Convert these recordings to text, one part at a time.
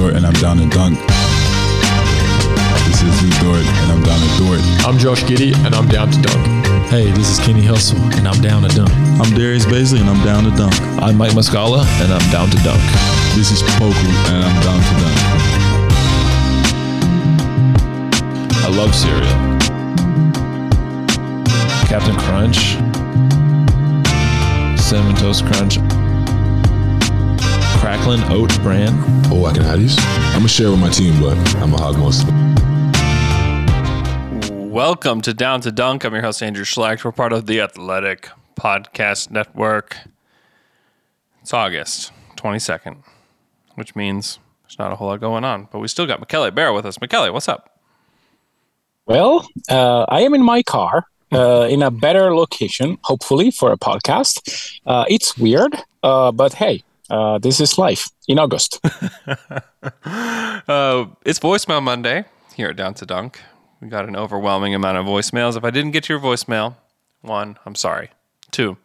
Dort and I'm down to dunk. This is Lu Dort and I'm down to Dort. I'm Josh Giddey, and I'm down to dunk. Hey, this is Kenny Hustle, and I'm down to dunk. I'm Darius Bazley and I'm down to dunk. I'm Mike Muscala, and I'm down to dunk. This is Poku and I'm down to dunk. I love cereal. Captain Crunch, Cinnamon Toast Crunch, Cracklin Oat Bran. Oh, I can have these. I'm gonna share with my team, but I'm gonna hog most of it. Welcome to Down to Dunk. I'm your host, Andrew Schlecht. We're part of the Athletic Podcast Network. It's August 22nd, which means there's not a whole lot going on, but we still got Michele Barra with us. Michele, what's up? Well, uh, I am in my car uh, in a better location, hopefully, for a podcast. Uh, it's weird, uh, but hey, uh, this is life in August. Uh, it's Voicemail Monday here at Down to Dunk. We got an overwhelming amount of voicemails. If I didn't get your voicemail, one, I'm sorry. Two,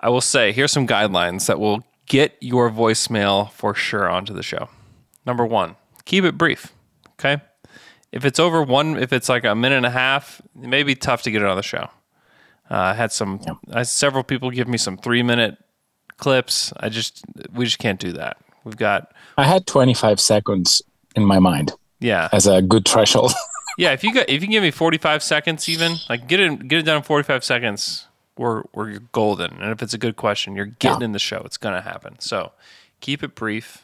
I will say here's some guidelines that will get your voicemail for sure onto the show. Number one, keep it brief. Okay. If it's over one, if it's like a minute and a half, it may be tough to get it on the show. Uh, I had some, I, several people give me some three minute clips. I just, we just can't do that. We've got, I had 25 seconds in my mind yeah, as a good threshold. yeah. If you got, if you can give me 45 seconds, even like get it, get it done in 45 seconds, we're, we're golden. And if it's a good question, you're getting Yeah. in the show. It's going to happen. So keep it brief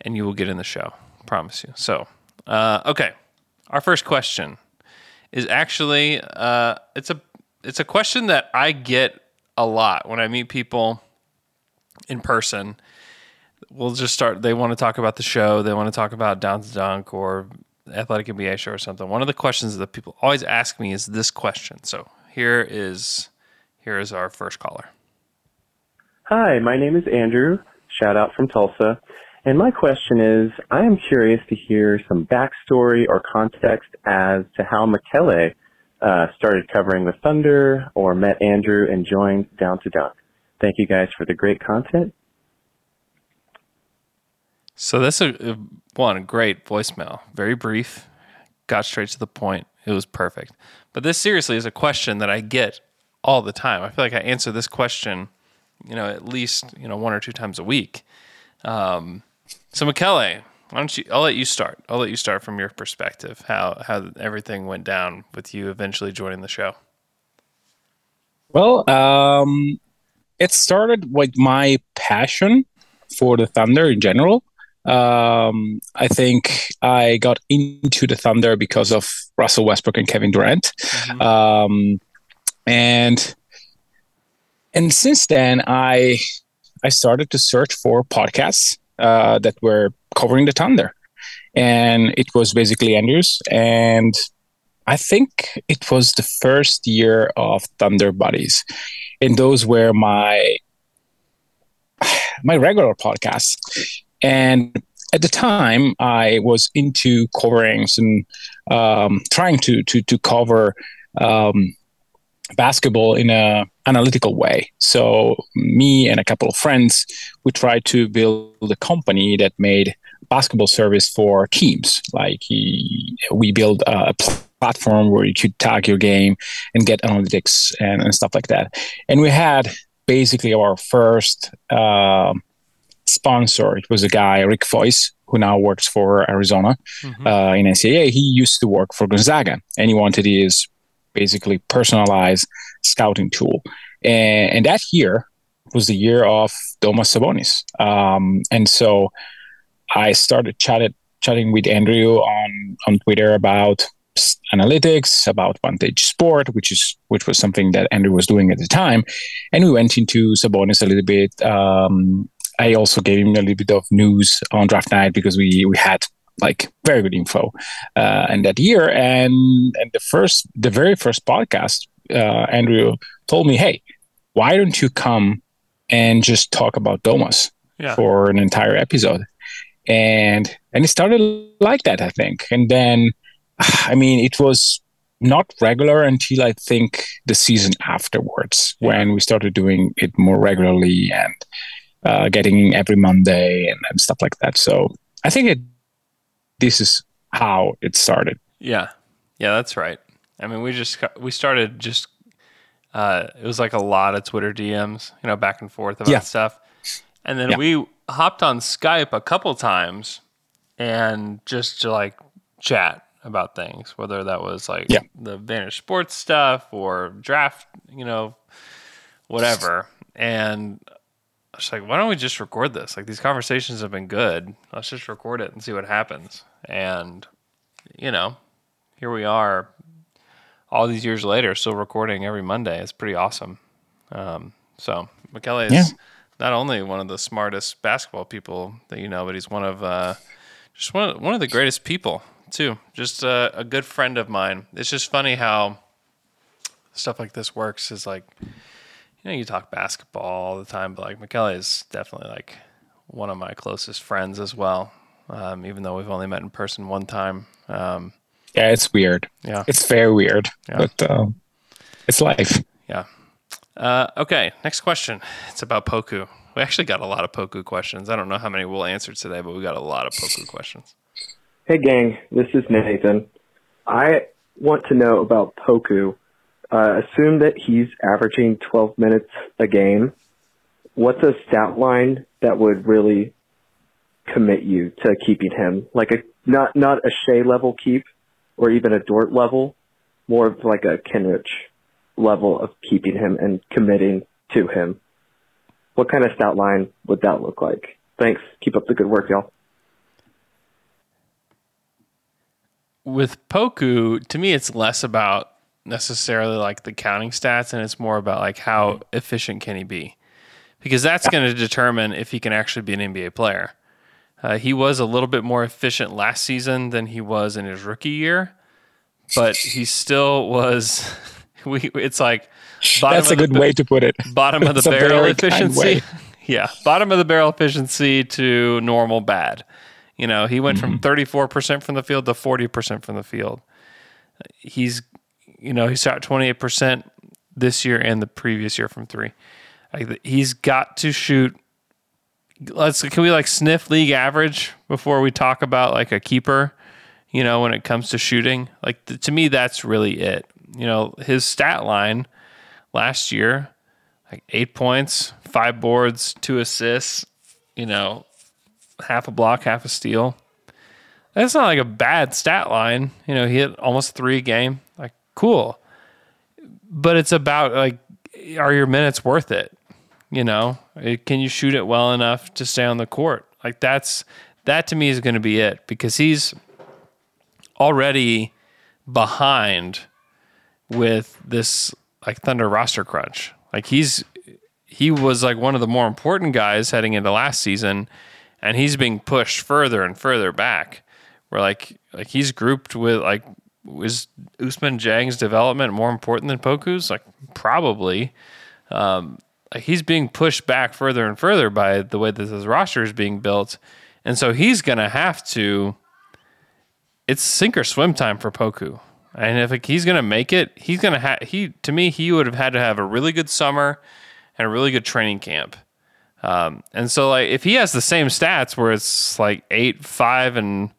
and you will get in the show. Promise you. So, uh, okay. Our first question is actually, uh, it's a, it's a question that I get a lot when I meet people in person. We'll just start. They want to talk about the show. They want to talk about Down to Dunk or Athletic NBA show or something. One of the questions that people always ask me is this question. So here is here is our first caller. Hi, my name is Andrew. Shout out from Tulsa. And my question is, I am curious to hear some backstory or context as to how Michele uh, started covering the Thunder or met Andrew and joined Down to Dunk. Thank you guys for the great content. So that's a, a one great voicemail. Very brief, got straight to the point. It was perfect. But this seriously is a question that I get all the time. I feel like I answer this question, you know, at least you know one or two times a week. Um, so Michele, why don't you? I'll let you start. I'll let you start from your perspective. How how everything went down with you eventually joining the show. well, um, it started with my passion for the Thunder in general. Um, I think I got into the Thunder because of Russell Westbrook and Kevin Durant. Um, and and since then I I started to search for podcasts uh, that were covering the Thunder, and it was basically Andrews. And I think it was the first year of Thunder Buddies, and those were my my regular podcasts. And at the time, I was into covering some, um, trying to to to cover um, basketball in a analytical way. So me and a couple of friends, we tried to build a company that made basketball service for teams. Like we built a platform where you could tag your game and get analytics and, and stuff like that. And we had basically our first uh, sponsor. It was a guy, Rick Voice, who now works for Arizona mm-hmm. uh, in NCAA. He used to work for Gonzaga, and he wanted his basically personalized scouting tool. And, and that year was the year of Domas Sabonis. Um, and so I started chatted, chatting with Andrew on, on Twitter about analytics, about Vantage Sport, which is which was something that Andrew was doing at the time, and we went into Sabonis a little bit. Um, I also gave him a little bit of news on draft night because we we had like very good info uh, and that year and and the first the very first podcast uh, andrew told me hey why don't you come and just talk about domas yeah. for an entire episode and and it started like that i think and then i mean it was not regular until i think the season afterwards yeah. when we started doing it more regularly and uh, getting every monday and, and stuff like that so i think it this is how it started. Yeah. Yeah, that's right. I mean, we just we started just uh, it was like a lot of Twitter DMs, you know, back and forth about yeah. stuff. And then yeah. we hopped on Skype a couple times and just to like chat about things, whether that was like yeah. the Vantage Sports stuff or draft, you know, whatever. And I was like, why don't we just record this? Like these conversations have been good. Let's just record it and see what happens. And you know, here we are, all these years later, still recording every Monday. It's pretty awesome. Um, so Michele is yeah. not only one of the smartest basketball people that you know, but he's one of uh, just one of, one of the greatest people too. Just a, a good friend of mine. It's just funny how stuff like this works. Is like you know, you talk basketball all the time, but like Michele is definitely like one of my closest friends as well. Um, even though we've only met in person one time. Um, yeah, it's weird. Yeah, it's very weird, yeah. but um, it's life. Yeah. Uh, okay, next question. It's about Poku. We actually got a lot of Poku questions. I don't know how many we'll answer today, but we got a lot of Poku questions. Hey, gang. This is Nathan. I want to know about Poku uh, assume that he's averaging 12 minutes a game. What's a stat line that would really commit you to keeping him? Like a not not a Shai level keep, or even a Dort level, more of like a Kenrich level of keeping him and committing to him. What kind of stat line would that look like? Thanks. Keep up the good work, y'all. With Poku, to me, it's less about necessarily like the counting stats and it's more about like how efficient can he be because that's going to determine if he can actually be an NBA player. Uh, he was a little bit more efficient last season than he was in his rookie year, but he still was. We it's like that's a good way to put it. Bottom of the barrel efficiency. yeah, bottom of the barrel efficiency to normal bad. You know, he went mm-hmm. from thirty four percent from the field to forty percent from the field. He's you know, he shot 28% this year and the previous year from three. Like he's got to shoot. Let's can we like sniff league average before we talk about like a keeper? You know, when it comes to shooting, like to me, that's really it. You know, his stat line last year, like eight points, five boards, two assists. You know, half a block, half a steal. That's not like a bad stat line. You know, he hit almost three a game Like, cool. But it's about like, are your minutes worth it? You know, eh, can you shoot it well enough to stay on the court? Like that's that to me is going to be it because he's already behind with this like Thunder roster crunch. Like he's he was like one of the more important guys heading into last season, and he's being pushed further and further back. Where like like he's grouped with like is Ousmane Dieng's development more important than Poku's? Like probably. Um, he's being pushed back further and further by the way that his roster is being built, And so he's to have to, it's sink or swim time for Poku. And if he's going to make it, he's to have, he, to me, he would have had to have a really good summer and a really good training camp. Um, and so, like, if he has the same stats where it's like eight, five, and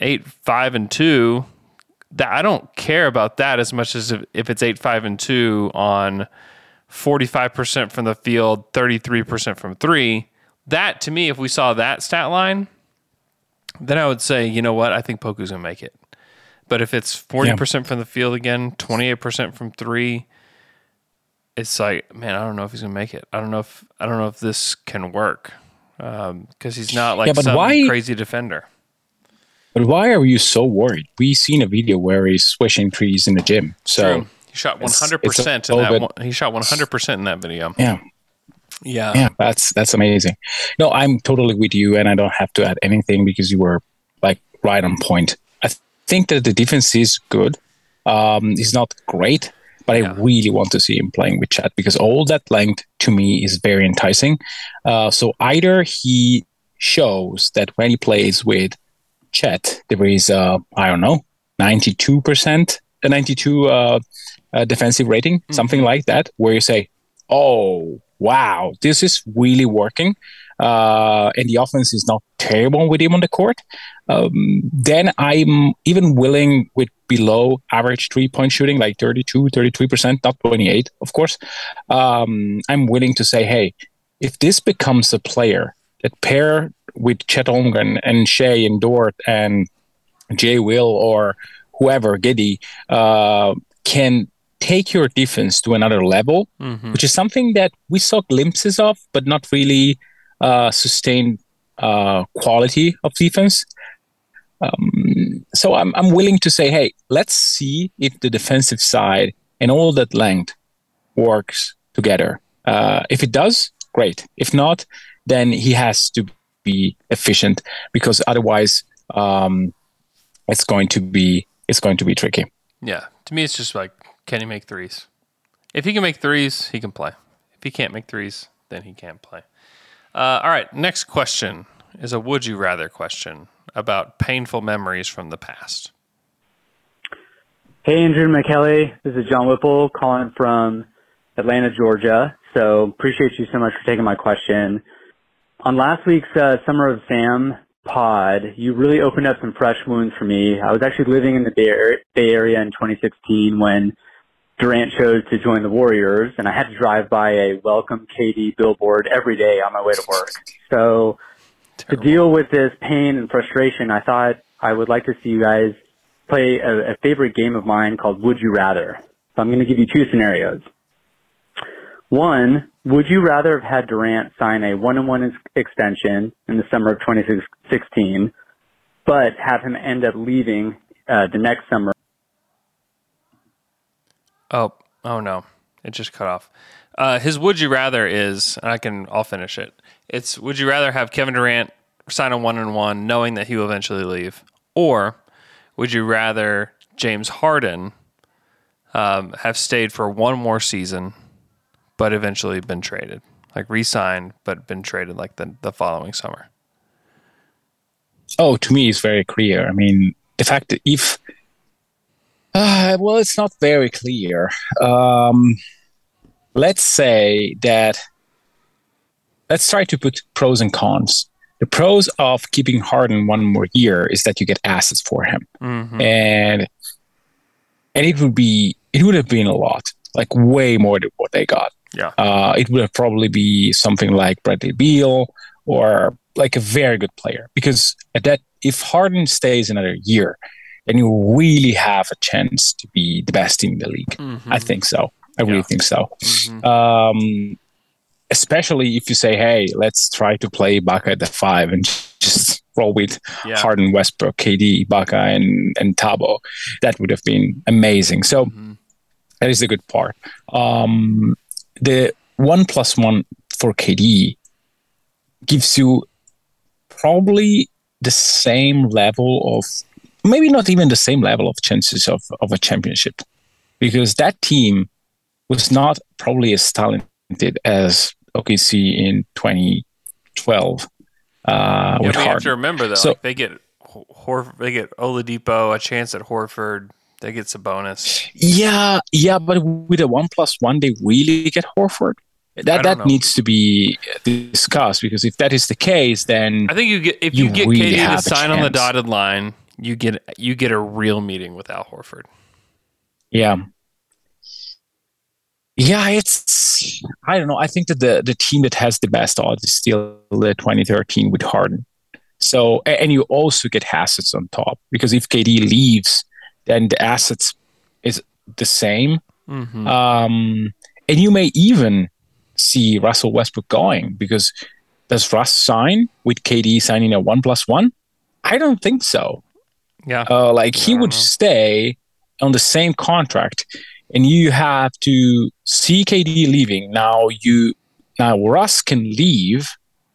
eight, five, and two, that I don't care about that as much as if, if it's eight, five, and two on 45% from the field, 33% from three. That to me, if we saw that stat line, then I would say, you know what, I think Poku's gonna make it. But if it's 40% from the field again, 28% from three, it's like, man, I don't know if he's gonna make it. I don't know if I don't know if this can work because um, he's not like yeah, some why, crazy defender. But why are you so worried? We seen a video where he's swishing trees in the gym. So True. he shot 100 percent in that. One, he shot 100 percent in that video. Yeah. Yeah. Yeah, that's that's amazing. No, I'm totally with you, and I don't have to add anything because you were like right on point. I th- think that the defense is good. Um, he's not great, but yeah. I really want to see him playing with Chet because all that length to me is very enticing. Uh, so either he shows that when he plays with Chet, there is uh, I don't know, ninety two percent, a ninety two uh, uh, defensive rating, mm-hmm. something like that, where you say, "Oh, wow, this is really working. Uh, and the offense is not terrible with him on the court, um, then I'm even willing with below average three point shooting, like 32, 33%, not 28, of course. Um, I'm willing to say, hey, if this becomes a player that pair with Chet Holmgren and Shai and Dort and Jay Will or whoever, Giddey, uh, can take your defense to another level, mm-hmm. which is something that we saw glimpses of, but not really uh, sustained uh, quality of defense. Um, so I'm, I'm willing to say, hey, let's see if the defensive side and all that length works together. Uh, if it does, great. If not, then he has to be efficient because otherwise, um, it's going to be it's going to be tricky. Yeah, to me, it's just like can he make threes? If he can make threes, he can play. If he can't make threes, then he can't play. Uh, all right, next question is a would you rather question about painful memories from the past. Hey, Andrew McKelly. This is John Whipple calling from Atlanta, Georgia. So appreciate you so much for taking my question. On last week's uh, Summer of Sam pod, you really opened up some fresh wounds for me. I was actually living in the Bay Area in 2016 when Durant chose to join the Warriors, and I had to drive by a welcome KD billboard every day on my way to work. So Terrible. to deal with this pain and frustration, I thought I would like to see you guys play a, a favorite game of mine called Would You Rather. So I'm going to give you two scenarios. One, would you rather have had Durant sign a one-on-one extension in the summer of 2016, but have him end up leaving uh, the next summer Oh, oh no, it just cut off. Uh, his would you rather is, I can, I'll finish it. It's would you rather have Kevin Durant sign a one on one, knowing that he will eventually leave, or would you rather James Harden um, have stayed for one more season, but eventually been traded, like re-signed, but been traded like the the following summer? Oh, to me, it's very clear. I mean, the fact that if uh, well, it's not very clear. Um, let's say that. Let's try to put pros and cons. The pros of keeping Harden one more year is that you get assets for him, mm-hmm. and and it would be it would have been a lot, like way more than what they got. Yeah, uh, it would have probably be something like Bradley Beal or like a very good player because at that if Harden stays another year, then you really have a chance to be the best team in the league. Mm-hmm. I think so. I really think so. Mm-hmm. Um, especially if you say, "Hey, let's try to play Baka at the five and just roll with yeah. Harden, Westbrook, KD, Baka, and and Thabo," that would have been amazing. So mm-hmm. that is the good part. Um, the one plus one for KD gives you probably the same level of maybe not even the same level of chances of, of a championship because that team was not probably as talented as OKC in 2012. uh, Yeah, with we have to remember though, So- like they get Hor- they get Oladipo, a chance at Horford, they get Sabonis. Yeah, yeah, but with a one plus one, they really get Horford. That that know. needs to be discussed because if that is the case, then I think you get if you, You get really KD to sign on the dotted line, you get you get a real meeting with Al Horford. yeah, yeah, it's I don't know. I think that the the team that has the best odds is still the 2013 with Harden. So and you also get assets on top because if KD leaves, then the assets is the same. Mm-hmm. Um, and you may even see Russell Westbrook going because does Russ sign with KD signing a one plus one? I don't think so. Yeah, Uh, like he would know. stay on the same contract, and you have to see KD leaving. Now you now Russ can leave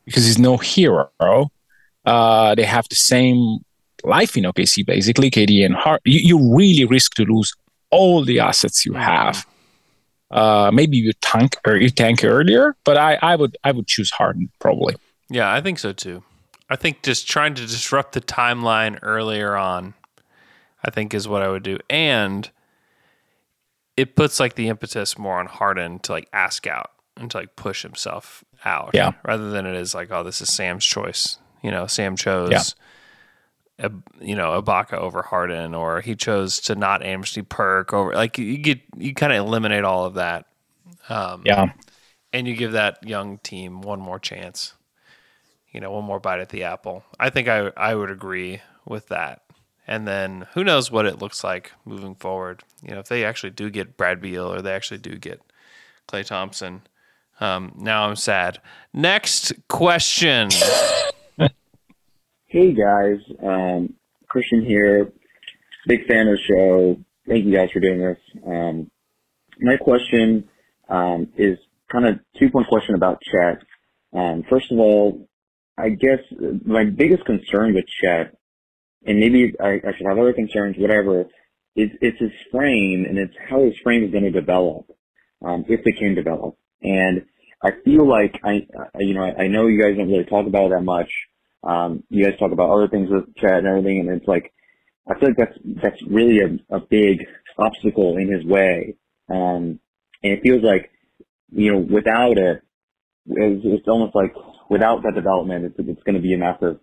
because he's no hero. Uh, they have the same life in OKC basically. KD and Hart. You, you really risk to lose all the assets you have. Uh, maybe you tank or you tank earlier, but I, I would I would choose Harden probably. yeah, I think so too. I think just trying to disrupt the timeline earlier on, I think is what I would do, and it puts like the impetus more on Harden to like ask out and to like push himself out, Yeah. rather than it is like, oh, this is Sam's choice. You know, Sam chose. Yeah. Ab- you know, Ibaka over Harden, or he chose to not Amnesty Perk over. Like you get, you kind of eliminate all of that. Um, Yeah. and you give that young team one more chance. You know, one more bite at the apple. I think I I would agree with that. And then who knows what it looks like moving forward. You know, if they actually do get Brad Beal or they actually do get Klay Thompson. Um, now I'm sad. Next question. Hey guys, um, Christian here. Big fan of the show. Thank you guys for doing this. Um, my question um, is kind of two point question about Chet. Um, first of all, I guess my biggest concern with Chet, and maybe I, I should have other concerns, whatever, is it's his frame and it's how his frame is going to develop, um, if it can develop. And I feel like I, you know, I, I know you guys don't really talk about it that much. Um, you guys talk about other things with Chet and everything, and it's like I feel like that's that's really a, a big obstacle in his way. Um, and it feels like you know without it, it's, it's almost like without that development, it's it's going to be a massive.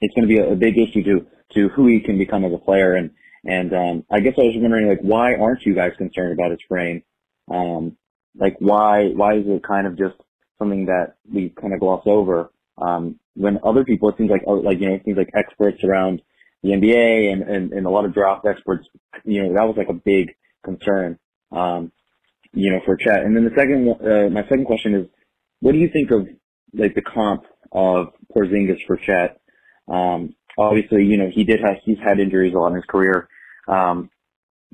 It's going to be a, a big issue to to who he can become as a player, and and um, I guess I was wondering like why aren't you guys concerned about his frame? Um, like why why is it kind of just something that we kind of gloss over? Um, when other people, it seems like, oh, like, you know, it seems like experts around the NBA and, and, and a lot of draft experts, you know, that was like a big concern, um, you know, for Chet. And then the second, uh, my second question is, what do you think of like the comp of Porzingis for Chet? Um, obviously, you know, he did have, he's had injuries a lot in his career. Um,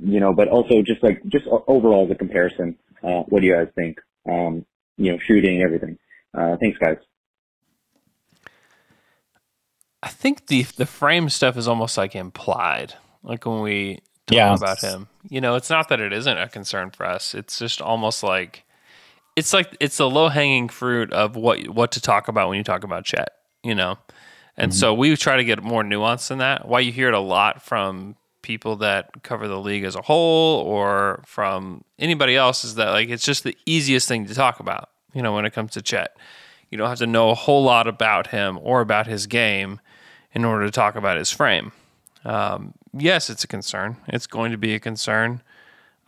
you know, but also just like, just o- overall the comparison, uh, what do you guys think? Um, you know, shooting, everything. Uh, thanks guys. I think the the frame stuff is almost like implied. Like when we talk Yeah. about him. You know, it's not that it isn't a concern for us. It's just almost like it's like it's the low hanging fruit of what what to talk about when you talk about Chet, you know. And so we try to get more nuance than that. Why you hear it a lot from people that cover the league as a whole or from anybody else is that like it's just the easiest thing to talk about, you know, when it comes to Chet. You don't have to know a whole lot about him or about his game in order to talk about his frame. Um, yes, it's a concern. It's going to be a concern.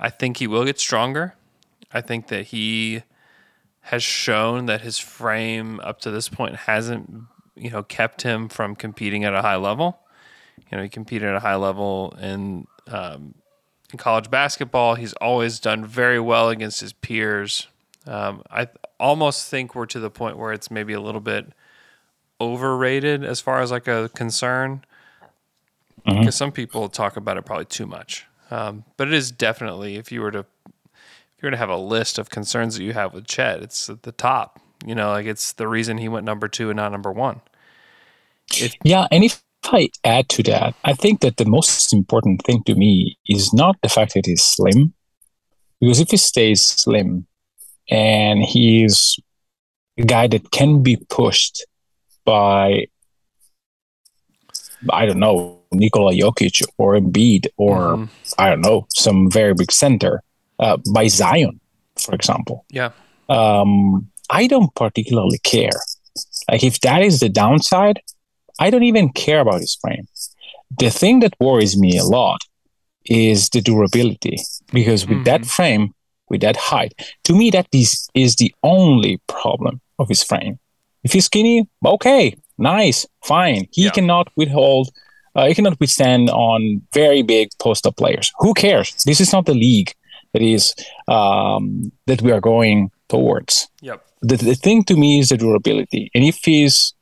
I think he will get stronger. I think that he has shown that his frame up to this point hasn't, you know, kept him from competing at a high level. You know, he competed at a high level in um, in college basketball. He's always done very well against his peers. Um, I th- almost think we're to the point where it's maybe a little bit overrated as far as like a concern because some people talk about it probably too much. Um, but it is definitely if you were to if you were to have a list of concerns that you have with Chet, it's at the top. You know, like it's the reason he went number two and not number one. Yeah, and if I add to that, I think that the most important thing to me is not the fact that he's slim, because if he stays slim and he's a guy that can be pushed by I don't know Nikola Jokic or Embiid or Mhm. I don't know some very big center uh, by Zion, for example. Yeah. Um, I don't particularly care. Like if that is the downside, I don't even care about his frame. The thing that worries me a lot is the durability because with that frame, with that height, to me that is is the only problem of his frame. If he's skinny, okay, nice, fine. He cannot withhold. Uh, he cannot withstand on very big post-up players. Who cares? This is not the league that is um, that we are going towards. Yep. The, the thing to me is the durability, and if he's,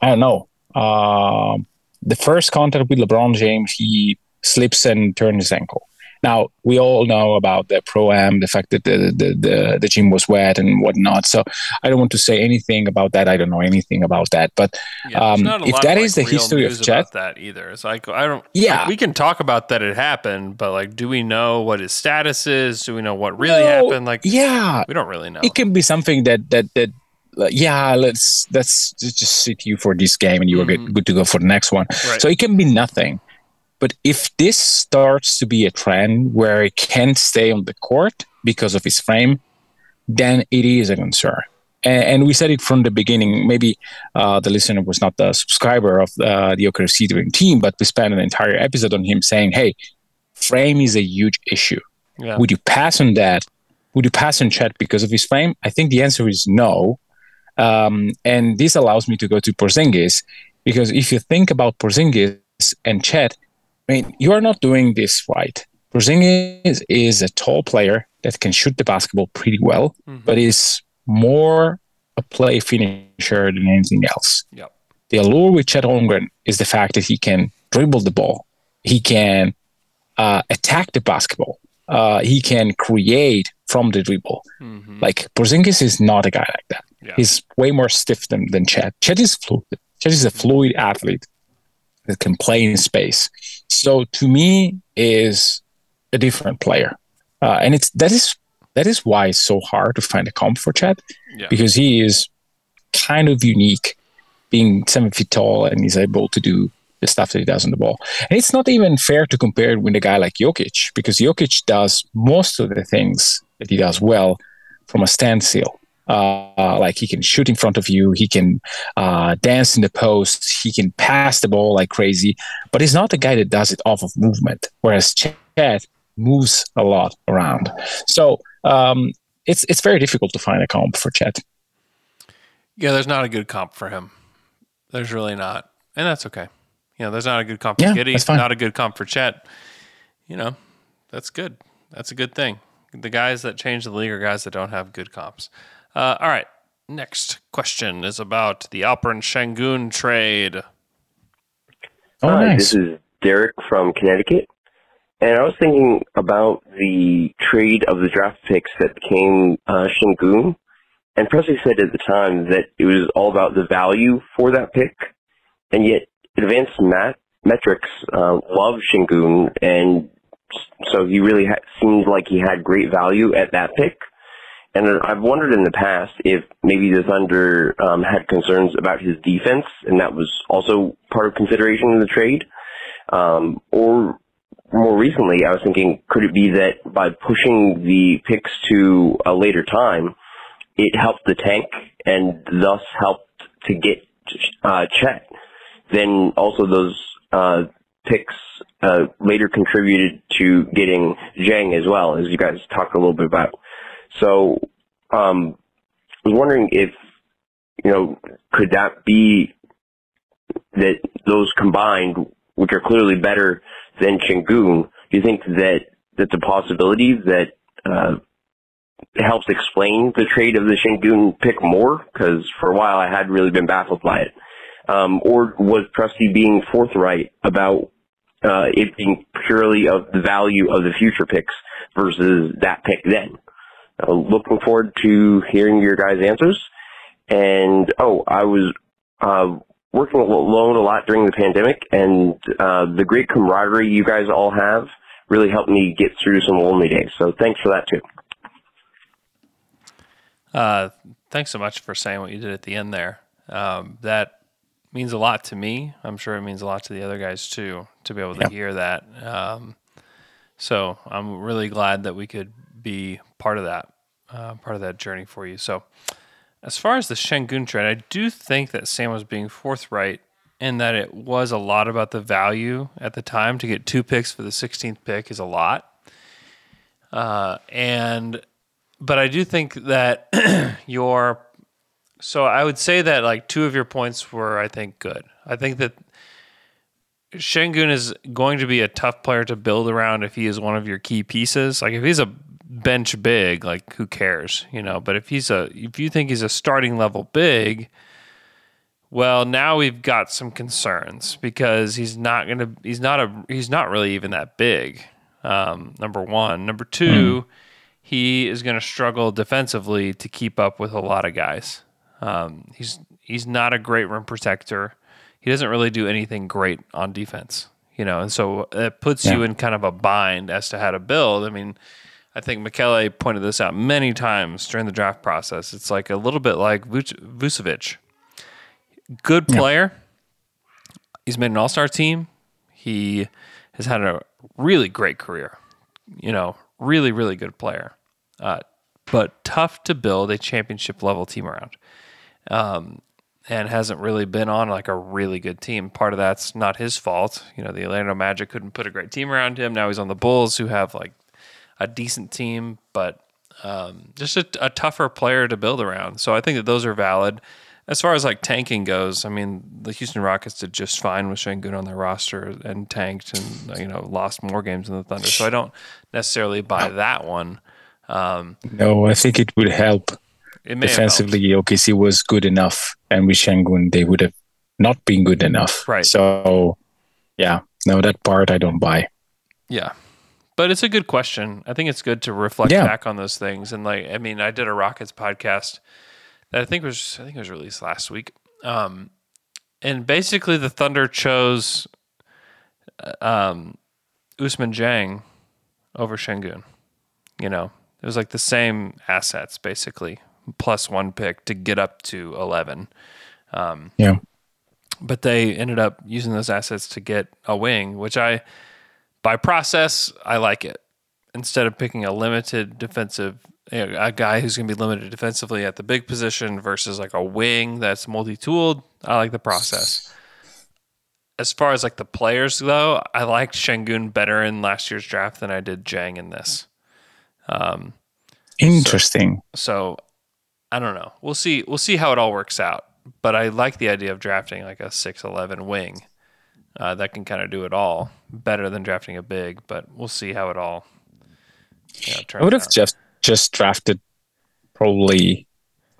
I don't know, um, the first contact with LeBron James, he slips and turns his ankle. Now we all know about the pro am, the fact that the, the the the gym was wet and whatnot. So I don't want to say anything about that. I don't know anything about that. But Yeah, um, if that of, is like, the history of news Chet, about that either. It's like I don't. Yeah. like, we can talk about that it happened, but like, do we know what his status is? Do we know what really No, happened? Like, yeah, we don't really know. it can be something that that that like, yeah let's let's just sit you for this game and you are good, good to go for the next one Right. so it can be nothing but if this starts to be a trend where he can't stay on the court because of his frame then it is a concern and, and we said it from the beginning maybe uh, the listener was not the subscriber of uh, the OKC Dream team but we spent an entire episode on him saying hey frame is a huge issue Yeah. would you pass on that would you pass on Chet because of his frame? I think the answer is no. Um, and this allows me to go to Porzingis because if you think about Porzingis and Chet, I mean, you are not doing this right. Porzingis is a tall player that can shoot the basketball pretty well, but is more a play finisher than anything else. Yep. The allure with Chet Holmgren is the fact that he can dribble the ball, he can uh, attack the basketball, uh, he can create from the dribble. Like Porzingis is not a guy like that. He's way more stiff than, than Chet. Chet is fluid. Chet is a fluid athlete that can play in space. So to me, is a different player, uh, and it's that is that is why it's so hard to find a comp for Chet Yeah. because he is kind of unique, being seven feet tall and he's able to do the stuff that he does on the ball. And it's not even fair to compare it with a guy like Jokic because Jokic does most of the things that he does well from a standstill. Uh, like he can shoot in front of you, he can uh, dance in the post, he can pass the ball like crazy, but he's not the guy that does it off of movement. Whereas Chet moves a lot around, so um, it's it's very difficult to find a comp for Chet. Yeah, there's not a good comp for him. There's really not, and that's okay. You know, there's not a good comp for Yeah, Giddey. Not a good comp for Chet. You know, that's good. That's a good thing. The guys that change the league are guys that don't have good comps. Uh, all right. Next question is about the Alperen Sengun trade. Oh, Hi, nice. this is Derek from Connecticut. And I was thinking about the trade of the draft picks that became uh, Sengun. And Presti said at the time that it was all about the value for that pick. And yet, advanced mat- metrics uh, love Sengun. And so he really ha- seemed like he had great value at that pick. And I've wondered in the past if maybe the Thunder um, had concerns about his defense, and that was also part of consideration in the trade. Um, or more recently, I was thinking, could it be that by pushing the picks to a later time, it helped the tank and thus helped to get uh, Chet? Then also those uh, picks uh, later contributed to getting Dieng as well, as you guys talked a little bit about. So um, I was wondering if, you know, could that be that those combined, which are clearly better than Sengun, do you think that that's a possibility that uh, helps explain the trade of the Sengun pick more? Because for a while I had really been baffled by it. Um, or was Presti being forthright about uh, it being purely of the value of the future picks versus that pick then? Uh, looking forward to hearing your guys' answers. And oh, I was uh, working alone a lot during the pandemic, and uh, the great camaraderie you guys all have really helped me get through some lonely days. So thanks for that too. Uh, thanks so much for saying what you did at the end there. Um, that means a lot to me. I'm sure it means a lot to the other guys too to be able to hear that. Um, so I'm really glad that we could be part of that, uh, part of that journey for you. So as far as the Sengun trade, I do think that Sam was being forthright in that it was a lot about the value at the time. To get two picks for the 16th pick is a lot. Uh, and but I do think that your so I would say that like two of your points were I think good. I think that Sengun is going to be a tough player to build around if he is one of your key pieces. Like if he's a bench big, like who cares, you know? But if he's a if you think he's a starting level big, well, now we've got some concerns because he's not going to he's not a he's not really even that big. Um, number 1, number 2, mm. he is going to struggle defensively to keep up with a lot of guys. Um, he's he's not a great rim protector he doesn't really do anything great on defense, you know, and so it puts yeah. you in kind of a bind as to how to build. I mean, I think Michele pointed this out many times during the draft process. It's like a little bit like Vucevic. Good player. Yeah. He's made an all star team. He has had a really great career. You know, really, really good player. Uh, but tough to build a championship level team around. Um, and hasn't really been on like a really good team. Part of that's not his fault. You know, the Orlando Magic couldn't put a great team around him. Now he's on the Bulls, who have like a decent team, but um, just a, a, tougher player to build around. So I think that those are valid. As far as like tanking goes, I mean, the Houston Rockets did just fine with Sengun on their roster and tanked and you know lost more games than the Thunder. So I don't necessarily buy that one. Um, no, I think it would help defensively, OKC was good enough, and with Sengun, they would have not been good enough. Right. So, yeah, no, that part I don't buy. Yeah. But it's a good question. I think it's good to reflect yeah. back on those things. And like, I mean, I did a Rockets podcast that I think was, I think it was released last week. Um, and basically the Thunder chose, uh, um, Ousmane Dieng over Sengun. You know, it was like the same assets basically plus one pick to get up to 11. Um, yeah. But they ended up using those assets to get a wing, which I, by process, I like it. Instead of picking a limited defensive, a guy who's going to be limited defensively at the big position versus like a wing that's multi tooled, I like the process. As far as like the players though, I liked Sengun better in last year's draft than I did Dieng in this. Um, Interesting. So, so I don't know. We'll see. We'll see how it all works out. But I like the idea of drafting like a six eleven wing uh, that can kind of do it all better than drafting a big. But we'll see how it all. You know, I would have out. just just drafted probably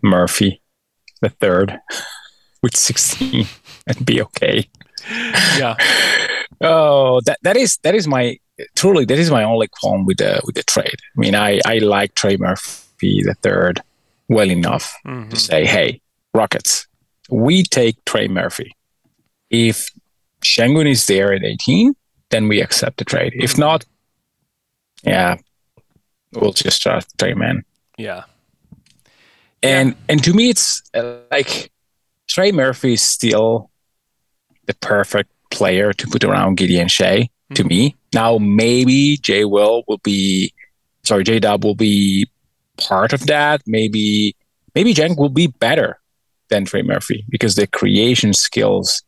Murphy, the third, with sixteen, and be okay. Yeah. oh, that that is that is my truly that is my only qualm with the with the trade. I mean, I I like Trey Murphy the third well enough mm-hmm. to say, hey, Rockets, we take Trey Murphy. If Sengun is there at 18, then we accept the trade. If not, yeah, we'll just draft Trey Man. Yeah. And yeah. and to me, it's uh, like Trey Murphy is still the perfect player to put around Gideon Shea mm-hmm. to me. Now maybe Jay Will will be sorry, J Dub will be part of that. Maybe maybe Dieng will be better than Trey Murphy because the creation skills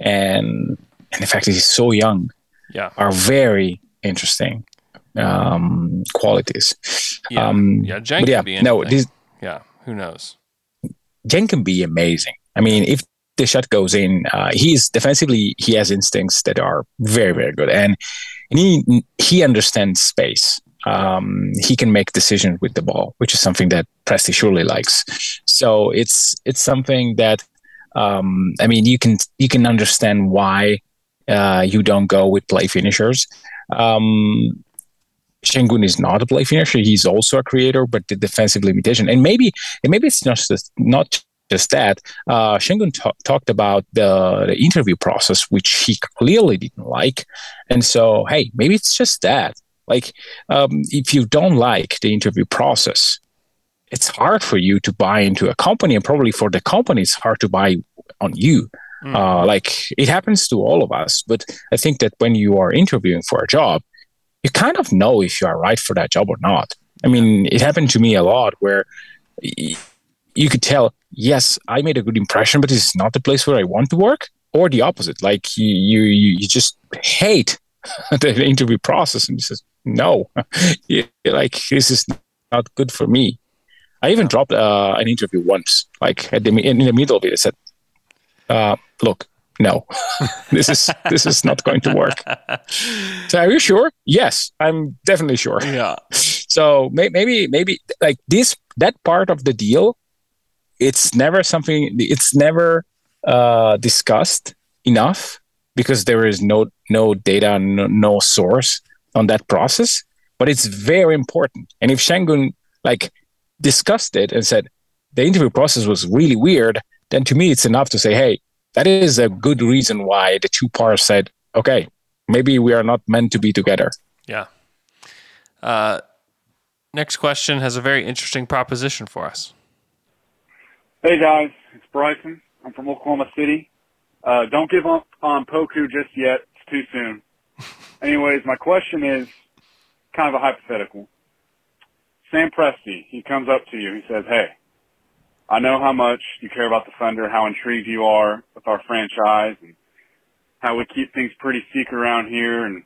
and and the fact that he's so young yeah. are very interesting um, qualities. Yeah, um, yeah, Dieng yeah, be no, this, yeah, who knows? Jen can be amazing. I mean, if the shot goes in, uh, he's defensively he has instincts that are very very good, and, and he he understands space um, he can make decisions with the ball, which is something that Presti surely likes. So it's it's something that um, I mean you can you can understand why uh, you don't go with play finishers. Um, Sengun is not a play finisher; he's also a creator, but the defensive limitation, and maybe and maybe it's not just not just that. Uh, Sengun t- talked about the, the interview process, which he clearly didn't like, and so hey, maybe it's just that like, um, if you don't like the interview process, it's hard for you to buy into a company, and probably for the company, it's hard to buy on you. Mm. Uh, like it happens to all of us, but I think that when you are interviewing for a job, you kind of know if you are right for that job or not. I mean, it happened to me a lot where you could tell, yes, I made a good impression, but this is not the place where I want to work, or the opposite. Like you, you, you you just hate the interview process, and you says, no, like this is not good for me. I even dropped uh, an interview once, like at the in the middle of it. I said, uh, "Look, no, this is this is not going to work." So, are you sure? Yes, I'm definitely sure. Yeah. So may- maybe maybe like this that part of the deal, it's never something. It's never uh, discussed enough because there is no no data, no, no source on that process. But it's very important. And if Sengun like discussed it and said the interview process was really weird, then to me it's enough to say, hey, that is a good reason why the two parts said, okay, maybe we are not meant to be together. Yeah. Uh, next question has a very interesting proposition for us. Hey guys, it's Bryson. I'm from Oklahoma City. Uh, don't give up on Poku just yet. It's too soon. Anyways, my question is kind of a hypothetical. Sam Presti, he comes up to you. He says, "Hey, I know how much you care about the Thunder, how intrigued you are with our franchise, and how we keep things pretty secret around here, and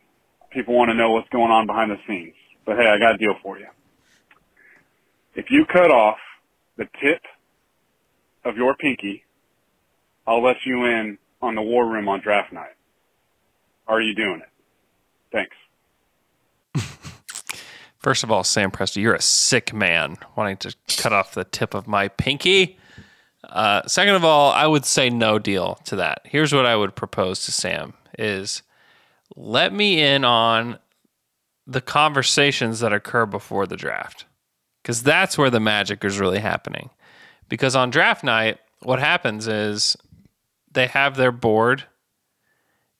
people want to know what's going on behind the scenes. But hey, I got a deal for you. If you cut off the tip of your pinky, I'll let you in on the war room on draft night. Are you doing it? Thanks. First of all, Sam Presti, you're a sick man wanting to cut off the tip of my pinky. Uh, second of all, I would say no deal to that. Here's what I would propose to Sam is let me in on the conversations that occur before the draft. Because that's where the magic is really happening. Because on draft night, what happens is they have their board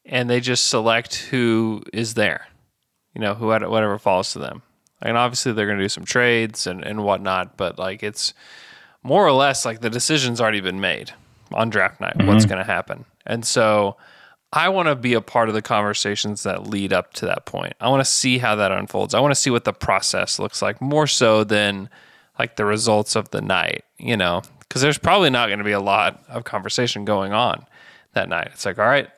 and they just select who is there, you know, who whatever falls to them. And obviously they're going to do some trades and, and whatnot, but like it's more or less like the decision's already been made on draft night, what's Mhm. going to happen. And so I want to be a part of the conversations that lead up to that point. I want to see how that unfolds. I want to see what the process looks like more so than like the results of the night, you know, because there's probably not going to be a lot of conversation going on that night. It's like, all right,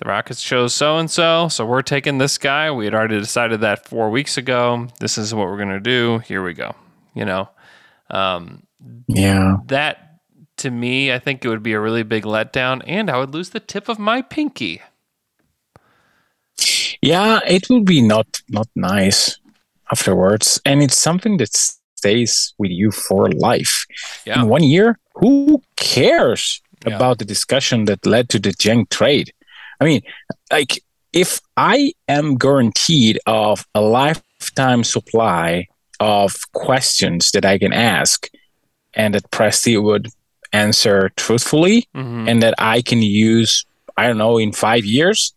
the Rockets chose so and so, so we're taking this guy. We had already decided that four weeks ago. This is what we're going to do. Here we go. You know, um, Yeah. that to me, I think it would be a really big letdown, and I would lose the tip of my pinky. Yeah, it will be not not nice afterwards, and it's something that stays with you for life. Yeah. In one year, who cares Yeah. about the discussion that led to the Dieng trade? I mean, like if I am guaranteed of a lifetime supply of questions that I can ask, and that Presti would answer truthfully, Mhm. and that I can use, I don't know, in five years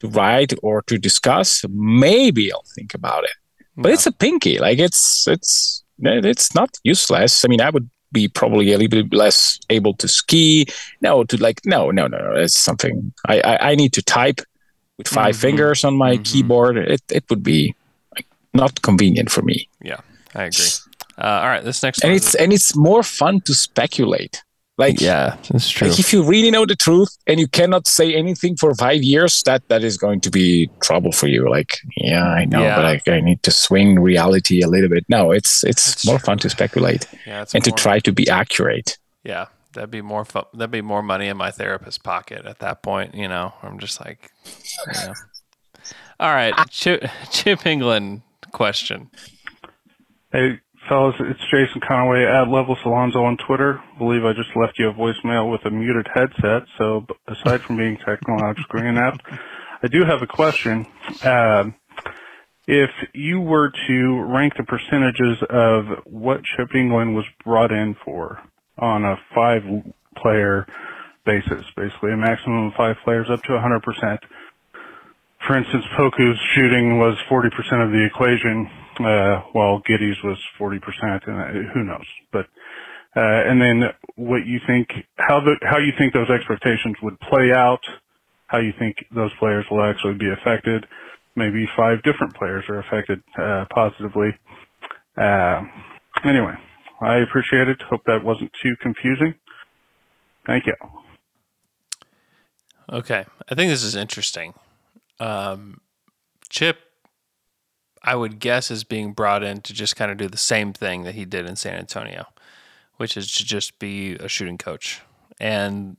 to write or to discuss, maybe I'll think about it. But it's a pinky. Like it's it's it's not useless. I mean, I would be probably a little bit less able to ski. No, to like no, no, no. no. It's something I I, I need to type with 5 Mhm. fingers on my keyboard. It it would be like, not convenient for me. Yeah, I agree. Uh, all right, this next And one. it's and it's more fun to speculate. Like yeah, that's true. Like if you really know the truth and you cannot say anything for five years, that that is going to be trouble for you. Like, yeah, I know, Yeah. but I, I need to swing reality a little bit. No, it's it's more fun to speculate Yeah, it's and to try to be accurate. Yeah, that'd be more fun. That'd be more money in my therapist's pocket at that point. You know, I'm just like, you know. All right, Chip, Chip Engelland question. Hey, fellas, it's Jason Conaway at Level Alonzo on Twitter. I believe I just left you a voicemail with a muted headset. So, aside from being technologically inept, I do have a question. Um, if you were to rank the percentages of what Chip Engelland was brought in for on a five player basis, basically a maximum of five players up to 100%, for instance, Poku's shooting was 40% of the equation, uh, while Giddey's was 40%, and uh, who knows. But uh, and then what you think, how the how you think those expectations would play out, how you think those players will actually be affected. Maybe five different players are affected uh, positively. Uh, anyway, I appreciate it. Hope that wasn't too confusing. Thank you. Okay, I think this is interesting. Um, Chip, I would guess, is being brought in to just kind of do the same thing that he did in San Antonio, which is to just be a shooting coach. And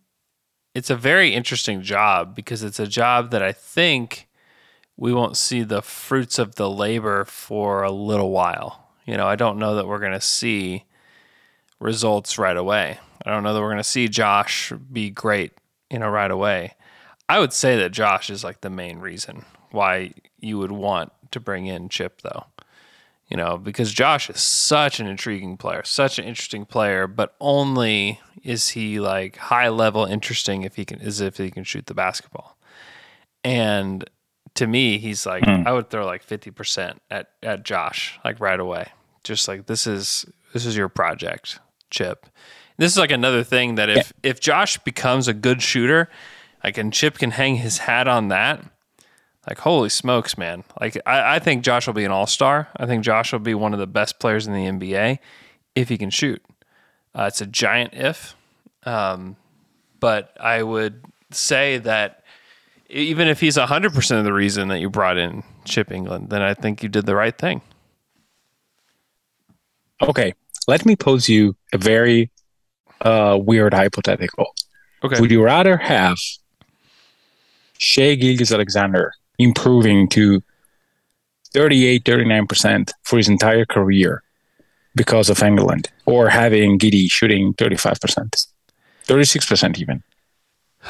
it's a very interesting job because it's a job that I think we won't see the fruits of the labor for a little while. You know, I don't know that we're going to see results right away. I don't know that we're going to see Josh be great, you know, right away. I would say that Josh is like the main reason why you would want to bring in Chip, though. You know, because Josh is such an intriguing player, such an interesting player, but only is he like high level interesting if he can, as if he can shoot the basketball. And to me, he's like, Hmm. I would throw like 50% at, at Josh, like right away. Just like, this is, this is your project, Chip. This is like another thing that if, if Josh becomes a good shooter, like, and Chip can hang his hat on that, like, holy smokes, man. Like, I, I think Josh will be an all star. I think Josh will be one of the best players in the NBA if he can shoot. Uh, it's a giant if. Um, but I would say that even if he's 100% of the reason that you brought in Chip Engelland, then I think you did the right thing. Okay, let me pose you a very uh, weird hypothetical. Okay. Would you rather have Shai Gilgeous-Alexander improving to 38, 39% for his entire career because of Engelland, or having Giddey shooting 35%, 36% even?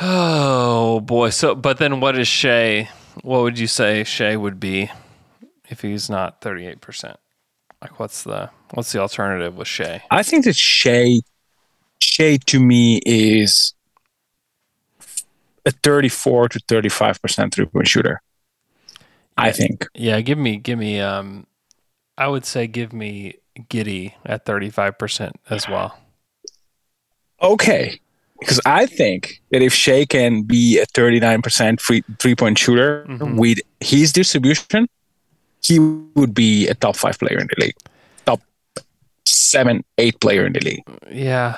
Oh boy. So, but then what is Shai? What would you say Shai would be if he's not 38%? Like what's the what's the alternative with Shai? I think that Shai, Shai to me is a 34 to 35% three point shooter. I think. Yeah, give me give me um I would say give me Giddey at 35% as well. Okay. Because I think that if Shai can be a 39% free three point shooter with his distribution, he would be a top five player in the league, top seven, eight player in the league. Yeah.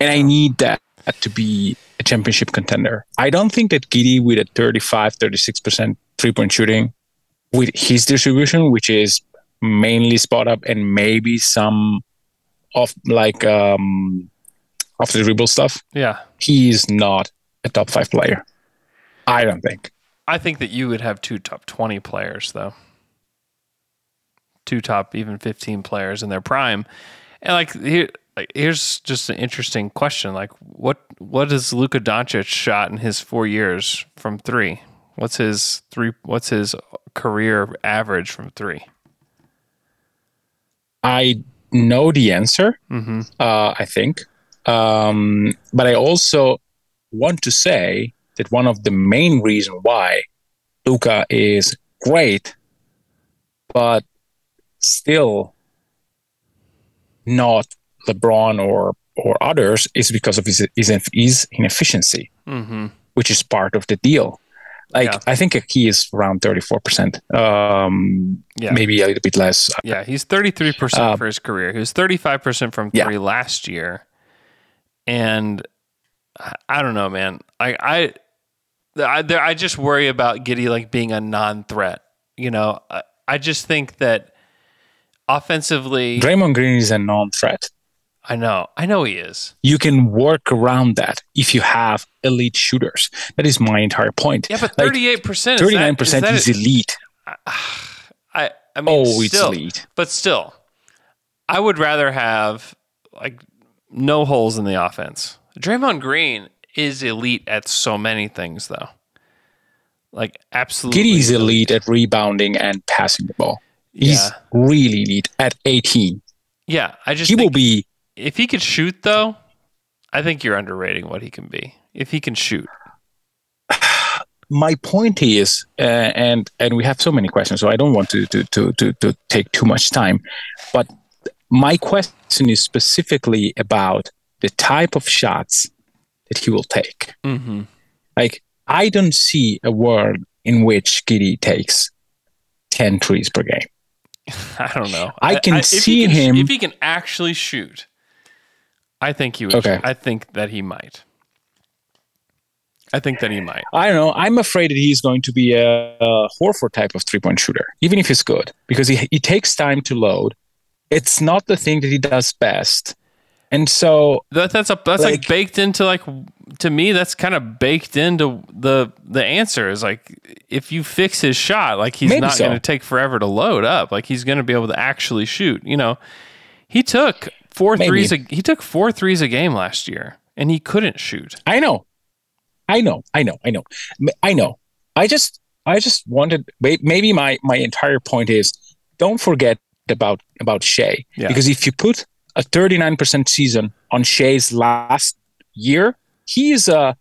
And I need that to be a championship contender. I don't think that Giddey with a 35, 36% three point shooting with his distribution, which is mainly spot up and maybe some of like um off the dribble stuff. Yeah. He is not a top five player. I don't think. I think that you would have two top 20 players though. Two top even 15 players in their prime. And like here like, here's just an interesting question. Like what what is Luka Doncic shot in his 4 years from 3? What's his 3 what's his career average from 3? I know the answer. Mm-hmm. Uh, I think, um, but I also want to say that one of the main reasons why Luka is great, but still not LeBron or or others, is because of his his, his inefficiency, Mhm. which is part of the deal. Like Yeah. I think he is around thirty four percent, um, Yeah. maybe a little bit less. Yeah, he's 33% Uh, for his career. He was 35% from Yeah. 3 last year. And I- I don't know, man. Like I I, there, I just worry about Giddey like being a non-threat. You know, I, I just think that offensively Draymond Green is a non threat. I know. I know he is. you can work around that if you have elite shooters. That is my entire point. Yeah, but 38% Thirty nine percent that- is elite. I I mean Oh, it's elite. But still, I would rather have like no holes in the offense. Draymond Green is elite at so many things though. Like absolutely Giddey is elite at rebounding and passing the ball. He's Yeah. really elite at 18. Yeah, I just He will be if he could shoot though, I think you're underrating what he can be. If he can shoot. my point is, uh, and and we have so many questions, so I don't want to to to to, to take too much time. But my question is specifically about the type of shots that he will take. Mm-hmm. Like, I don't see a world in which Giddey takes 10 threes per game. I don't know. I can if he see can- him- if he can actually shoot. I think he would. Okay. I think that he might. I think that he might. I don't know. I'm afraid that he's going to be a, a Horford type of three point shooter, even if he's good, because he, he takes time to load. It's not the thing that he does best. And so That, that's a that's like, baked into like to me that's kind of baked into the the answer is like if you fix his shot like he's not so. going to take forever to load up like he's going to be able to actually shoot you know he took four Maybe. threes a, he took four threes a game last year and he couldn't shoot I know, I know, I know, I know, I know. I just, I just wanted. Maybe my my entire point is, don't forget about about Shai Yeah. because if you put a 39% season on Shai's last year, he is a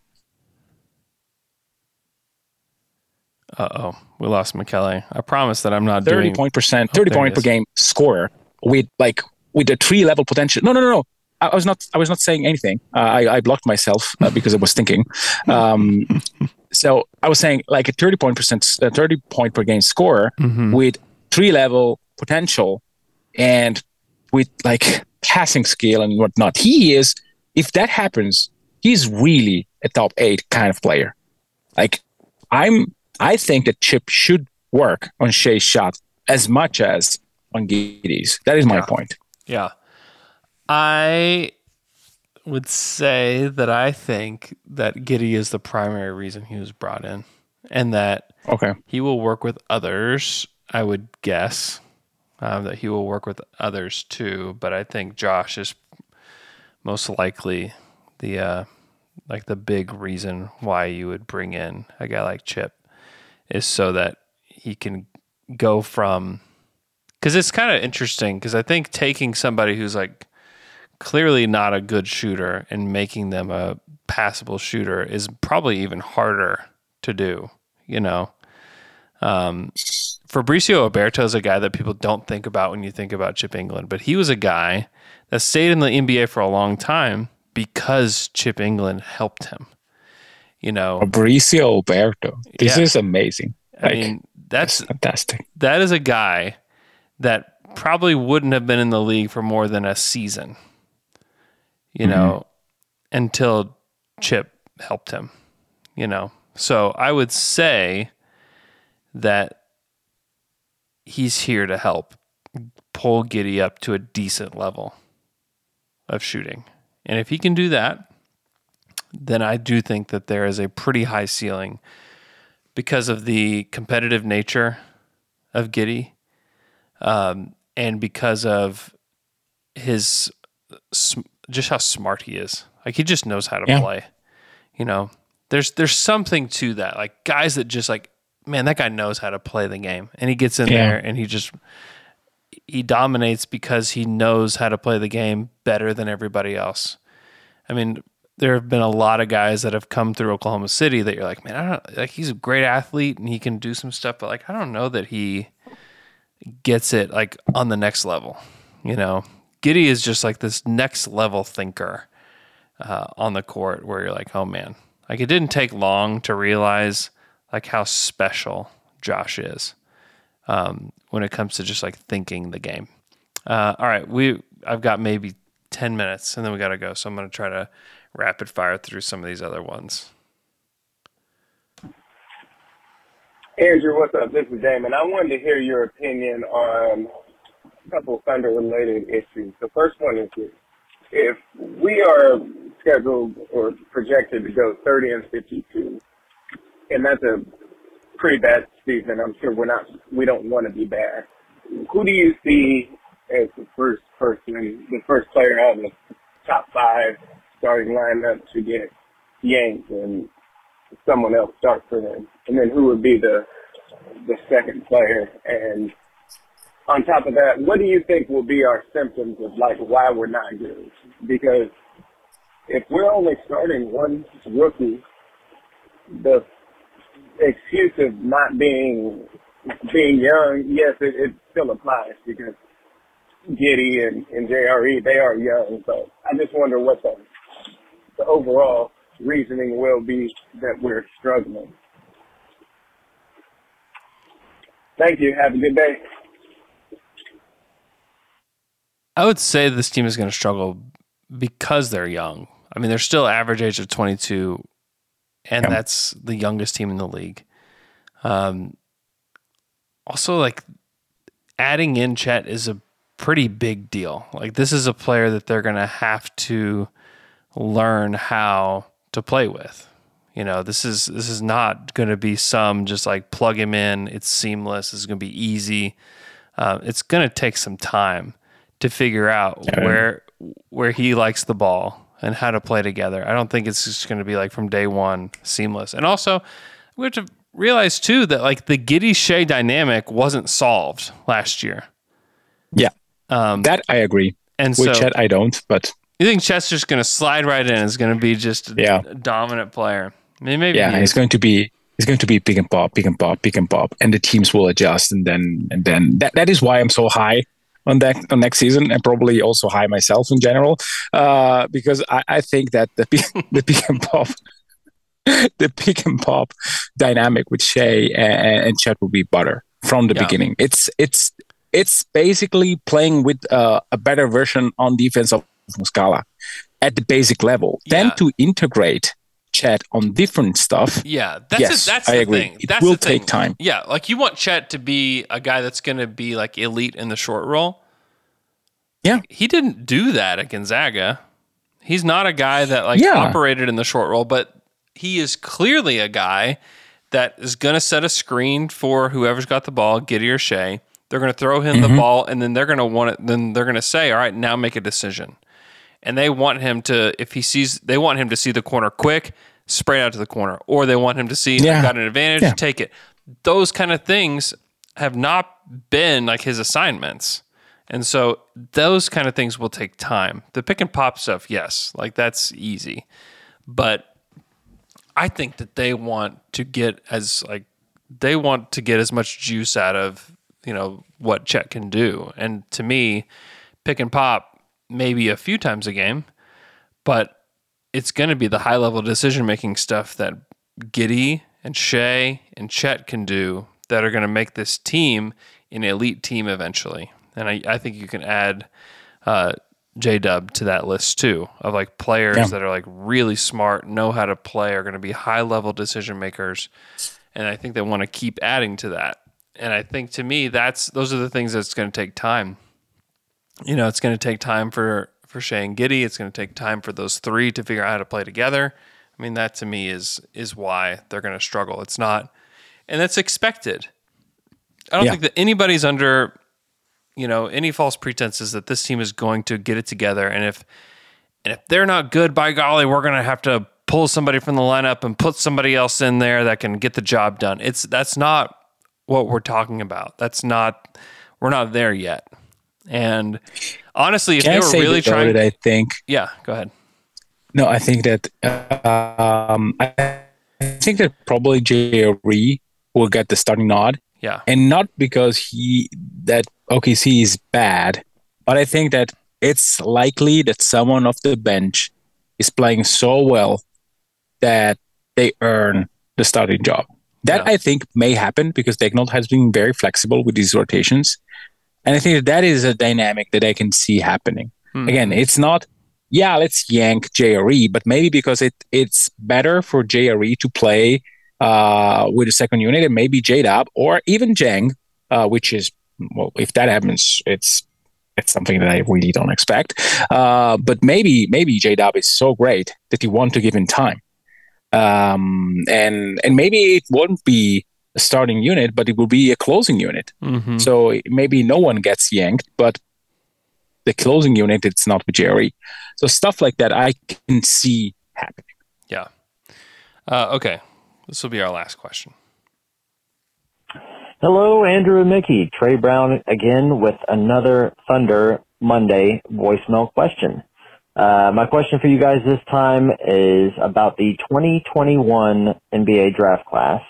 uh-oh we lost McKelly I promise that I'm not 30 doing point percent, Oh, 30 there point per game scorer with like with a three level potential. No, no, no, no. I I was not. I was not saying anything. Uh, I, I blocked myself uh, because I was thinking. Um, so I was saying like a 30 point percent, uh, 30 point per game scorer Mhm. with three level potential and with like passing skill and whatnot. He is. If that happens, he's really a top eight kind of player. Like I'm. I think that Chip should work on Shai's shot as much as on Giddey's. That is my point. Yeah. I would say that I think that Giddey is the primary reason he was brought in and that Okay. he will work with others, I would guess. Um, that he will work with others too, but I think Josh is most likely the uh, like the big reason why you would bring in a guy like Chip is so that he can go from because it's kind of interesting because I think taking somebody who's like clearly not a good shooter and making them a passable shooter is probably even harder to do, you know. Um, Fabricio Oberto is a guy that people don't think about when you think about Chip Engelland, but he was a guy that stayed in the NBA for a long time because Chip Engelland helped him. You know, Fabricio Oberto. This Yeah. is amazing. I Like, mean, that's fantastic. that is a guy that probably wouldn't have been in the league for more than a season, you know, mm-hmm. until Chip helped him, you know. So I would say that he's here to help pull Giddey up to a decent level of shooting. And if he can do that, then I do think that there is a pretty high ceiling because of the competitive nature of Giddey, um, and because of his just how smart he is. Like he just knows how to Yeah. play. You know, there's there's something to that. Like guys that just like, man, that guy knows how to play the game, and he gets in Yeah. there and he just he dominates because he knows how to play the game better than everybody else. I mean, there have been a lot of guys that have come through Oklahoma City that you're like, man, I don't like he's a great athlete and he can do some stuff, but like I don't know that he gets it like on the next level. You know, Giddey is just like this next level thinker uh, on the court where you're like, oh man, like it didn't take long to realize like how special Josh is um, when it comes to just like thinking the game. Uh, all right, we I've got maybe ten minutes and then we got to go, so I'm gonna try to rapid fire through some of these other ones. Andrew, what's up? This is Damon. I wanted to hear your opinion on a couple Thunder related issues. The first one is this. If we are scheduled or projected to go 30 and 52, and that's a pretty bad season, I'm sure we're not, we don't want to be bad. Who do you see as the first person, the first player out of the top five starting lineup to get yanked and someone else start for them? And then who would be the the second player? And on top of that, what do you think will be our symptoms of like why we're not good? Because if we're only starting one rookie, the excuse of not being being young, yes, it, it still applies because Giddey and, and JRE, they are young. So I just wonder what the, the overall reasoning will be that we're struggling. Thank you. Have a good day. I would say this team is going to struggle because they're young. I mean, they're still average age of 22, and Yeah. that's the youngest team in the league. Um, also, like adding in Chet is a pretty big deal. Like this is a player that they're going to have to learn how to play with. You know, this is this is not going to be some just like plug him in. It's seamless. It's going to be easy. Uh, it's going to take some time to figure out where where he likes the ball and how to play together. I don't think it's just going to be like from day one seamless. And also, we have to realize too that like the Giddey Shai dynamic wasn't solved last year. Yeah. Um, that I agree. and With so Chet, I don't, but you think Chester's going to slide right in? Is going to be just a Yeah. dominant player? I mean, maybe yeah, he and it's going to be it's going to be pick and pop, pick and pop, pick and pop, and the teams will adjust, and then and then that that is why I'm so high on that on next season, and probably also high myself in general, uh, because I, I think that the pick, the pick and pop. The pick and pop dynamic with Shai and, and Chet will be butter from the Yeah. beginning. It's it's it's basically playing with uh, a better version on defense of Muscala at the basic level. Then to integrate Chet on different stuff. Yeah, that's yes, a, that's I the agree. thing. It that's will the thing. take time. Yeah, like you want Chet to be a guy that's going to be like elite in the short role. Yeah, he didn't do that at Gonzaga. He's not a guy that like Yeah. operated in the short role, but he is clearly a guy that is going to set a screen for whoever's got the ball, Giddey or Shai. They're going to throw him the Mhm. ball, and then they're going to want it. Then they're going to say, "All right, now make a decision." And they want him to, if he sees, they want him to see the corner quick, spray out to the corner, or they want him to see, Yeah. Got an advantage, Yeah. take it. Those kind of things have not been like his assignments. And so those kind of things will take time. The pick and pop stuff, yes, like that's easy. But I think that they want to get as like they want to get as much juice out of, you know, what Chet can do. And to me, pick and pop maybe a few times a game, but it's going to be the high level decision making stuff that Giddey and Shai and Chet can do that are going to make this team an elite team eventually. And I, I think you can add uh, J Dub to that list too of like players Yeah. that are like really smart, know how to play, are going to be high level decision makers. And I think they want to keep adding to that. And I think to me, that's those are the things that's going to take time. You know, it's going to take time for for Shai and Giddey. It's going to take time for those three to figure out how to play together. I mean, that to me is is why they're going to struggle. It's not, and that's expected. I don't Yeah. think that anybody's under, you know, any false pretenses that this team is going to get it together. And if and if they're not good, by golly, we're going to have to pull somebody from the lineup and put somebody else in there that can get the job done. It's that's not what we're talking about. That's not we're not there yet. And honestly, if Can they were really though trying, I think? Yeah, go ahead. No, I think that um, I think that probably JRE will get the starting nod, Yeah, and not because he that OKC is bad, but I think that it's likely that someone off the bench is playing so well that they earn the starting job. That I think may happen because Dagnall has been very flexible with these rotations, and I think that that is a dynamic that I can see happening. Hmm. Again, it's not yeah, let's yank JRE, but maybe because it it's better for JRE to play uh, with a second unit and maybe J Dub or even Dieng, uh, which is well, if that happens, it's it's something that I really don't expect. Uh, but maybe maybe J Dub is so great that you want to give him time, um, and and maybe it won't be a starting unit, but it will be a closing unit. Mhm. So maybe no one gets yanked, but the closing unit it's not with Jerry. So stuff like that I can see happening. Yeah. Uh, okay. This will be our last question. Hello, Andrew and Mickey. Trey Brown again with another Thunder Monday voicemail question. Uh, my question for you guys this time is about the 2021 NBA draft class.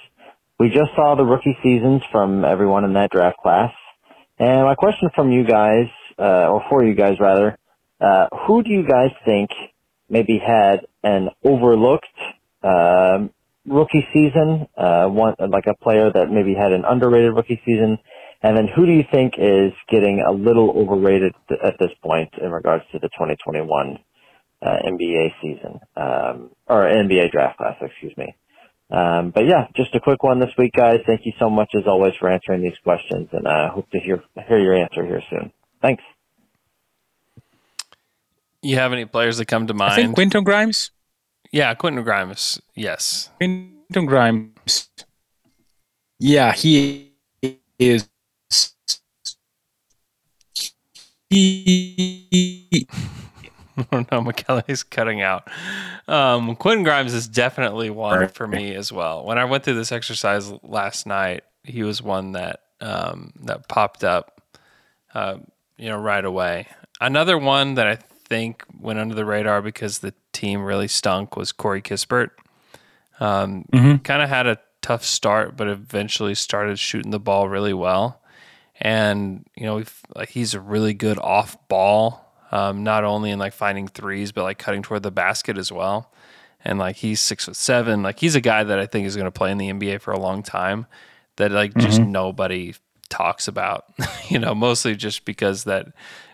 We just saw the rookie seasons from everyone in that draft class. And my question from you guys uh, or for you guys rather, uh, who do you guys think maybe had an overlooked um, rookie season, uh, one like a player that maybe had an underrated rookie season, and then who do you think is getting a little overrated at this point in regards to the 2021 uh, NBA season um, or NBA draft class? Excuse me. Um, but yeah, just a quick one this week, guys. Thank you so much as always for answering these questions, and I uh, hope to hear hear your answer here soon. Thanks. You have any players that come to mind? I think Quentin Grimes. Yeah, Quentin Grimes. Yes. Quentin Grimes. Yeah, he is. He. no, McKelly's cutting out. Um, Quentin Grimes is definitely one for me as well. When I went through this exercise last night, he was one that um, that popped up, uh, you know, right away. Another one that I think went under the radar because the team really stunk was Corey Kispert. Um, Mhm. Kind of had a tough start, but eventually started shooting the ball really well. And you know, we've, like he's a really good off ball, um, not only in like finding threes, but like cutting toward the basket as well. And like he's six foot seven. Like he's a guy that I think is going to play in the NBA for a long time. That like just Mhm. nobody talks about. you know, mostly just because that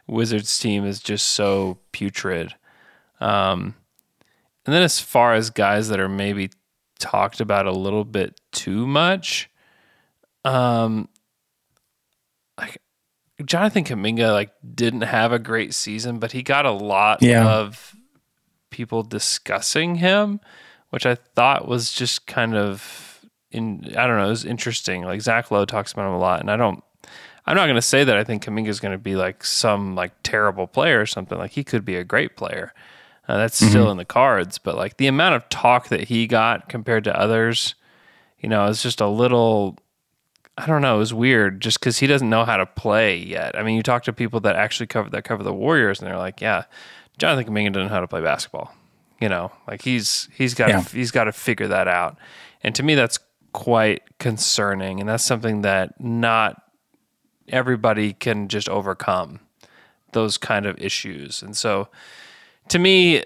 Wizards team is just so putrid. Um, and then as far as guys that are maybe talked about a little bit too much, um, like Jonathan Kuminga like didn't have a great season, but he got a lot Yeah. of people discussing him, which I thought was just kind of in I don't know, it was interesting. Like Zach Lowe talks about him a lot, and I don't I'm not gonna say that I think Kuminga is gonna be like some like terrible player or something. Like he could be a great player. Uh, that's still Mhm. in the cards, but like the amount of talk that he got compared to others, you know, it's just a little I don't know, it was weird just because he doesn't know how to play yet. I mean, you talk to people that actually cover that cover the Warriors, and they're like, "Yeah, Jonathan Kuminga doesn't know how to play basketball." You know, like he's he's got Yeah. he's got to figure that out. And to me, that's quite concerning, and that's something that not everybody can just overcome those kind of issues. And so, to me,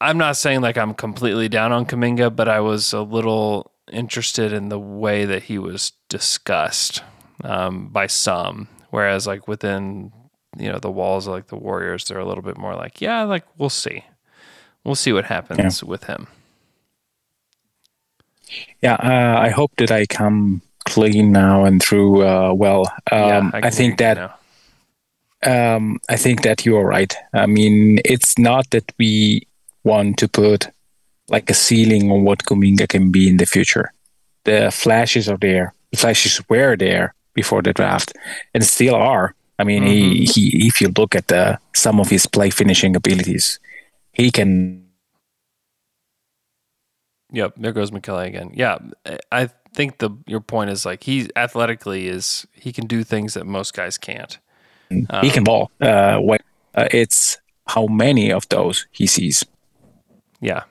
I'm not saying like I'm completely down on Kuminga, but I was a little interested in the way that he was discussed um, by some. Whereas like within you know the walls of like the Warriors, they're a little bit more like, yeah, like we'll see, we'll see what happens with him. Yeah, uh, I hope that I come clean now and through uh, well. Um, I I, think hear you that um, I think that you are right. I mean, it's not that we want to put like a ceiling on what Kuminga can be in the future. The flashes are there. The flashes were there before the draft, and still are. I mean, he, he if you look at the some of his play finishing abilities, he can Yep, there goes Michele again. Yeah, I think the your point is like he athletically is he can do things that most guys can't. he can ball. Uh, when, uh, it's how many of those he sees. Yeah.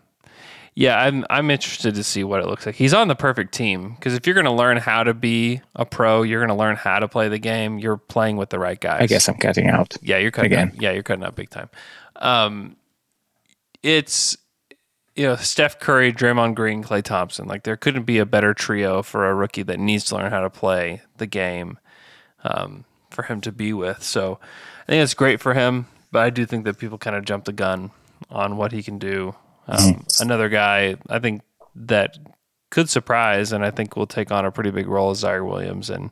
Yeah, I'm I'm interested to see what it looks like. He's on the perfect team because if you're going to learn how to be a pro, you're going to learn how to play the game. You're playing with the right guys. I guess I'm cutting out. Yeah, you're cutting again. out. Yeah, you're cutting out big time. Um, it's you know Steph Curry, Draymond Green, Klay Thompson. Like there couldn't be a better trio for a rookie that needs to learn how to play the game um, for him to be with. So I think it's great for him, but I do think that people kind of jump the gun on what he can do. Um, Another guy I think that could surprise, and I think will take on a pretty big role is Ziaire Williams in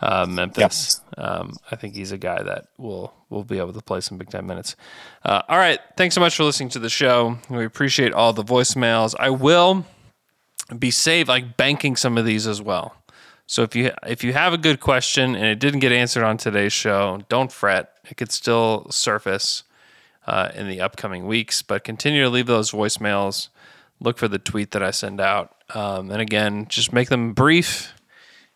uh, Memphis. Um, I think he's a guy that will will be able to play some big time minutes. Uh, all right, thanks so much for listening to the show. We appreciate all the voicemails. I will be saved like banking some of these as well. So if you if you have a good question and it didn't get answered on today's show, don't fret. It could still surface uh, in the upcoming weeks. But continue to leave those voicemails. Look for the tweet that I send out, um, and again, just make them brief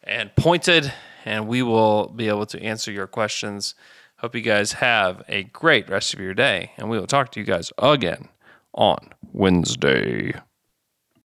and pointed, and we will be able to answer your questions. Hope you guys have a great rest of your day, and we will talk to you guys again on Wednesday.